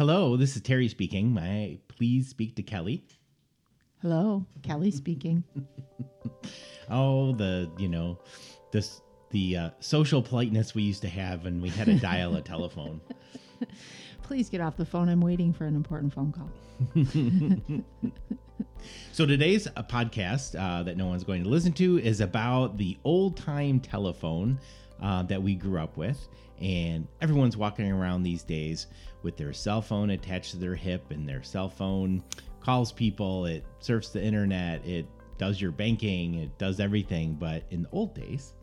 Hello, this is Terry speaking. May I please speak to Kelly? Hello, Kelly speaking. Oh, the you know, this the uh, social politeness we used to have when we had to dial a telephone. Please get off the phone. I'm waiting for an important phone call. So today's uh, podcast uh, that no one's going to listen to is about the old time telephone uh, that we grew up with, and everyone's walking around these days with their cell phone attached to their hip, and their cell phone calls people, it surfs the internet, it does your banking, it does everything. But in the old days,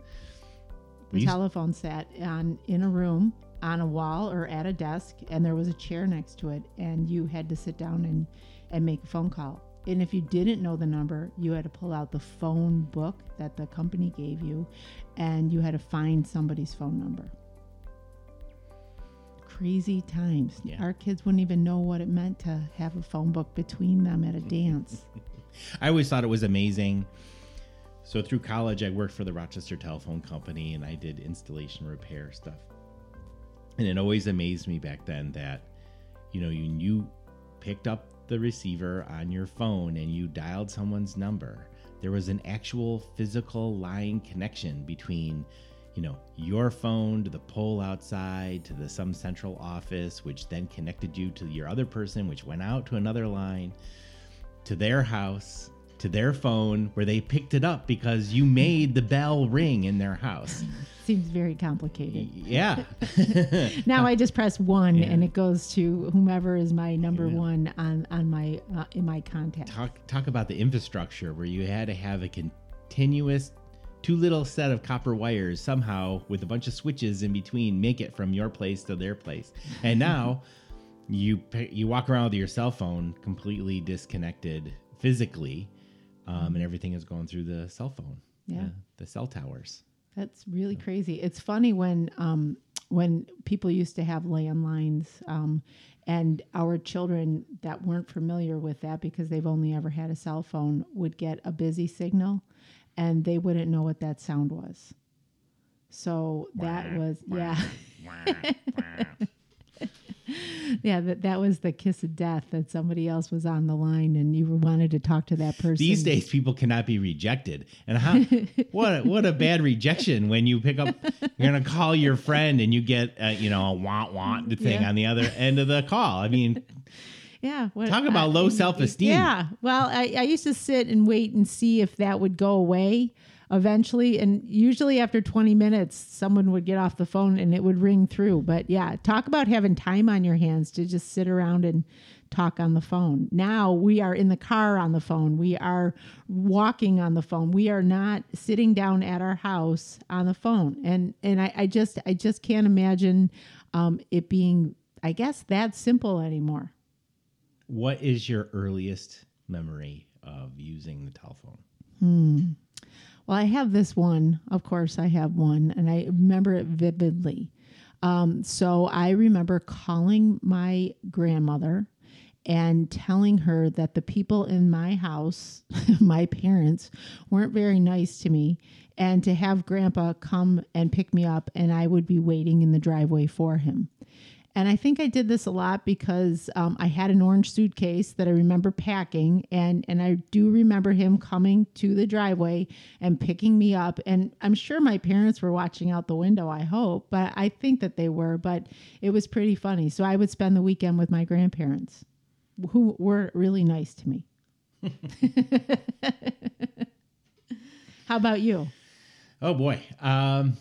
The telephone sat on in a room on a wall or at a desk, and there was a chair next to it, and you had to sit down and and make a phone call. And if you didn't know the number, you had to pull out the phone book that the company gave you, and you had to find somebody's phone number. Crazy times. Yeah. Our kids wouldn't even know what it meant to have a phone book between them at a dance. I always thought it was amazing. So through college, I worked for the Rochester Telephone Company and I did installation repair stuff. And it always amazed me back then that, you know, you, you picked up the receiver on your phone and you dialed someone's number. There was an actual physical line connection between, you know, your phone to the pole outside to the some central office, which then connected you to your other person, which went out to another line to their house to their phone where they picked it up because you made the bell ring in their house. Seems very complicated. Yeah. Now I just press one, Yeah. and it goes to whomever is my number Yeah. one on on my uh, in my contact. talk talk about the infrastructure where you had to have a continuous two little set of copper wires somehow with a bunch of switches in between make it from your place to their place. And now you you walk around with your cell phone completely disconnected physically um, and everything is going through the cell phone. Yeah. Uh, the cell towers. That's really crazy. It's funny when um, when people used to have landlines, um, and our children that weren't familiar with that because they've only ever had a cell phone would get a busy signal, and they wouldn't know what that sound was. So that was yeah. Yeah, that that was the kiss of death that somebody else was on the line and you wanted to talk to that person. These days, people cannot be rejected, and how what a, what a bad rejection when you pick up. You're gonna call your friend and you get uh, you know a want want thing Yeah. on the other end of the call. I mean, Yeah. What, Talk about low self-esteem. Yeah. Well, I, I used to sit and wait and see if that would go away eventually. And usually after 20 minutes, someone would get off the phone and it would ring through. But yeah, talk about having time on your hands to just sit around and talk on the phone. Now we are in the car on the phone. We are walking on the phone. We are not sitting down at our house on the phone. And and I, I just I just can't imagine um, it being I guess that simple anymore. what is your earliest memory of using the telephone? Well, I have this one. Of course, I have one, and I remember it vividly. Um, so I remember calling my grandmother and telling her that the people in my house, my parents, weren't very nice to me, and to have grandpa come and pick me up, and I would be waiting in the driveway for him. And I think I did this a lot because um, I had an orange suitcase that I remember packing, and and I do remember him coming to the driveway and picking me up. And I'm sure my parents were watching out the window. I hope, but I think that they were. But it was pretty funny. So I would spend the weekend with my grandparents, who were really nice to me. How about you? Oh boy. Um,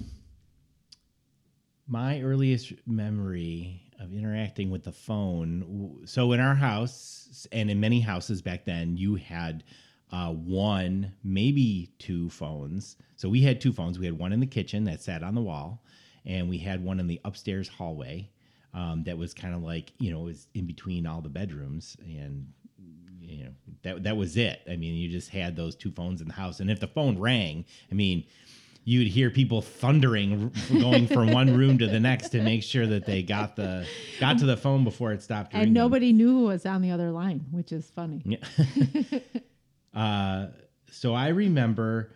my earliest memory of interacting with the phone. So in our house and in many houses back then, you had uh, one, maybe two phones. So we had two phones. We had one in the kitchen that sat on the wall, and we had one in the upstairs hallway um, that was kind of like you know it was in between all the bedrooms and you know that that was it. I mean, you just had those two phones in the house, and if the phone rang, I mean, you'd hear people thundering, going from one room to the next to make sure that they got the got to the phone before it stopped ringing. And nobody knew who was on the other line, which is funny. Yeah. uh, so I remember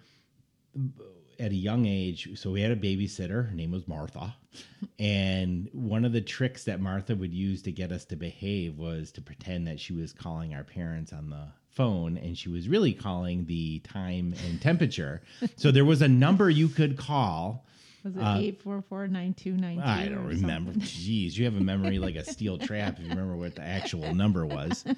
at a young age, so we had a babysitter. Her name was Martha, and one of the tricks that Martha would use to get us to behave was to pretend that she was calling our parents on the phone, and she was really calling the time and temperature. so there was a number you could call. Was it uh, eight four four nine two nine two? I don't remember. Jeez, you have a memory like a steel trap if you remember what the actual number was.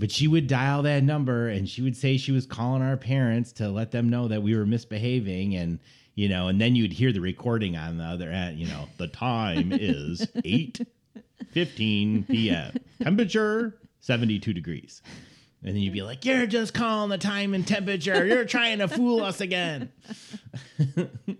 But she would dial that number and she would say she was calling our parents to let them know that we were misbehaving and you know, and then you'd hear the recording on the other end, you know, the time is 8 15 p.m. Temperature 72 degrees. And then you'd be like, You're just calling the time and temperature. You're trying to fool us again.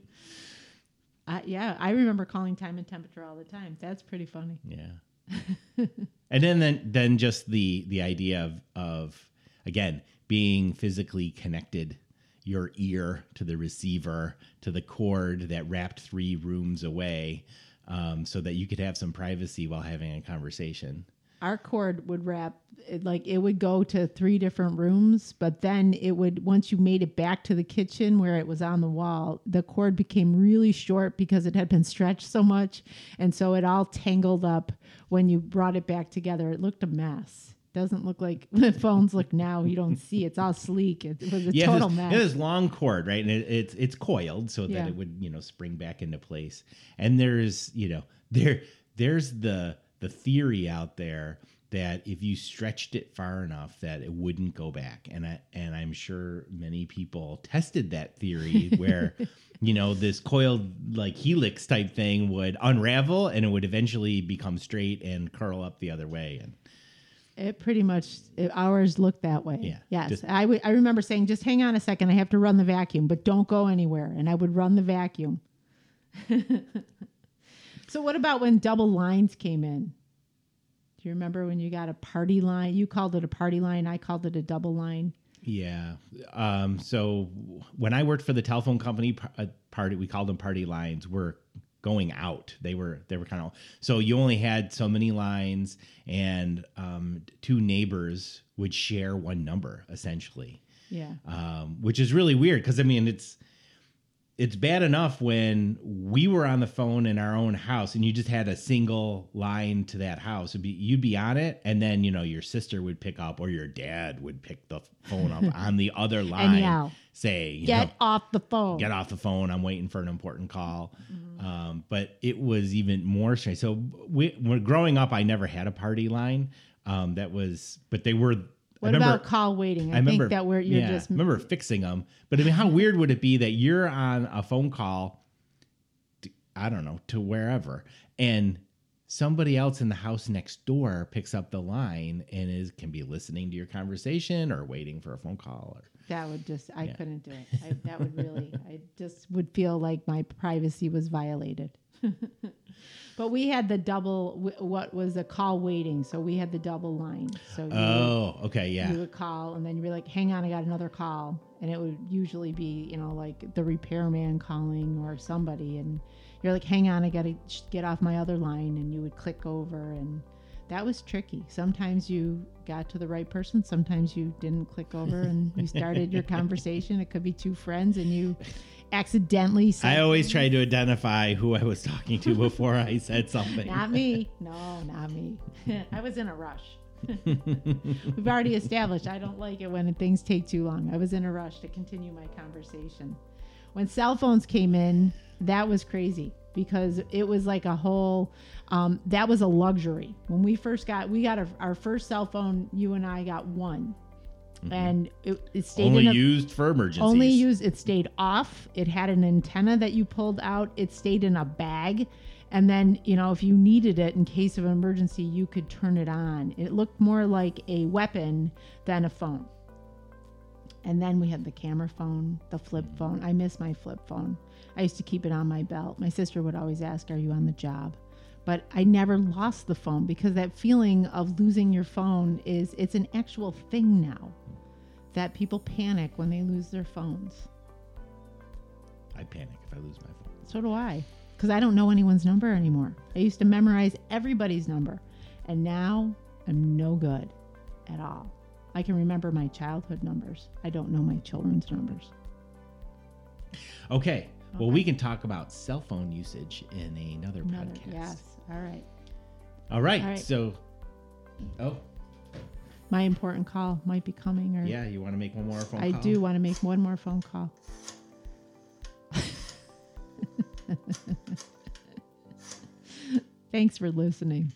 Uh, yeah, I remember calling time and temperature all the time. That's pretty funny. Yeah. and then, then then just the the idea of of again being physically connected your ear to the receiver to the cord that wrapped three rooms away um, so that you could have some privacy while having a conversation our cord would wrap it, like it would go to three different rooms but then it would once you made it back to the kitchen where it was on the wall the cord became really short because it had been stretched so much and so it all tangled up when you brought it back together it looked a mess doesn't look like the phones look now you don't see it's all sleek it, was a yeah, total mess It is long cord, right? And it, it's it's coiled so that Yeah. it would you know spring back into place. And there's you know there there's the the theory out there that if you stretched it far enough that it wouldn't go back. And I and I'm sure many people tested that theory where you know this coiled like helix type thing would unravel and it would eventually become straight and curl up the other way and It pretty much it, ours looked that way. Yeah, Yes. just- I I remember saying, just hang on a second. I have to run the vacuum, but don't go anywhere. And I would run the vacuum. so what about when double lines came in? Do you remember when you got a party line? You called it a party line. I called it a double line. Yeah. Um, so when I worked for the telephone company, uh, party we called them party lines. Were going out. They were they were kind of so you only had so many lines, and um, two neighbors would share one number essentially, Yeah. um, which is really weird because I mean it's it's bad enough when we were on the phone in our own house and you just had a single line to that house. It'd be, you'd be on it, and then you know your sister would pick up or your dad would pick the phone up on the other line. Say, you Get know, off the phone. get off the phone. I'm waiting for an important call. Um, but it was even more strange. So we, when growing up, I never had a party line. Um, that was, but they were. What remember, about call waiting? I, I remember think that where you're yeah, just remember fixing them. But I mean, how weird would it be that you're on a phone call, to, I don't know, to wherever, and somebody else in the house next door picks up the line and is can be listening to your conversation or waiting for a phone call or that would just I Yeah. couldn't do it. I, that would really I just would feel like my privacy was violated. but we had the double what was a call waiting, so we had the double line. So you, oh, okay, yeah, you would call and then you'd be like, "Hang on, I got another call," and it would usually be you know like the repairman calling or somebody, and you're like, "Hang on, I got to get off my other line," and you would click over and. That was tricky. Sometimes you got to the right person, sometimes you didn't click over and you started your conversation. It could be two friends and you accidentally said, I always tried to identify who I was talking to before I said something. Not me. No, not me. I was in a rush. We've already established I don't like it when things take too long. I was in a rush to continue my conversation. When cell phones came in, that was crazy because it was like a whole um, that was a luxury when we first got we got our, our first cell phone you and i got one Mm-hmm. and it, it stayed Only in a, used for emergencies. only used it stayed off. It had an antenna that you pulled out. It stayed in a bag. And then you know if you needed it in case of an emergency you could turn it on. It looked more like a weapon than a phone. And then we had the camera phone the flip phone. I miss my flip phone. I used to keep it on my belt. My sister would always ask are you on the job but i never lost the phone because that feeling of losing your phone is it's an actual thing now that people panic when they lose their phones. I panic if I lose my phone. So do I, because I don't know anyone's number anymore. I used to memorize everybody's number, and now I'm no good at all. I can remember my childhood numbers. I don't know my children's numbers. Okay. Well, we can talk about cell phone usage in another, Another, podcast. yes. All right. All right. All right. So, oh, My important call might be coming, or yeah, you want to make one more phone I call? do want to make one more phone call. Thanks for listening.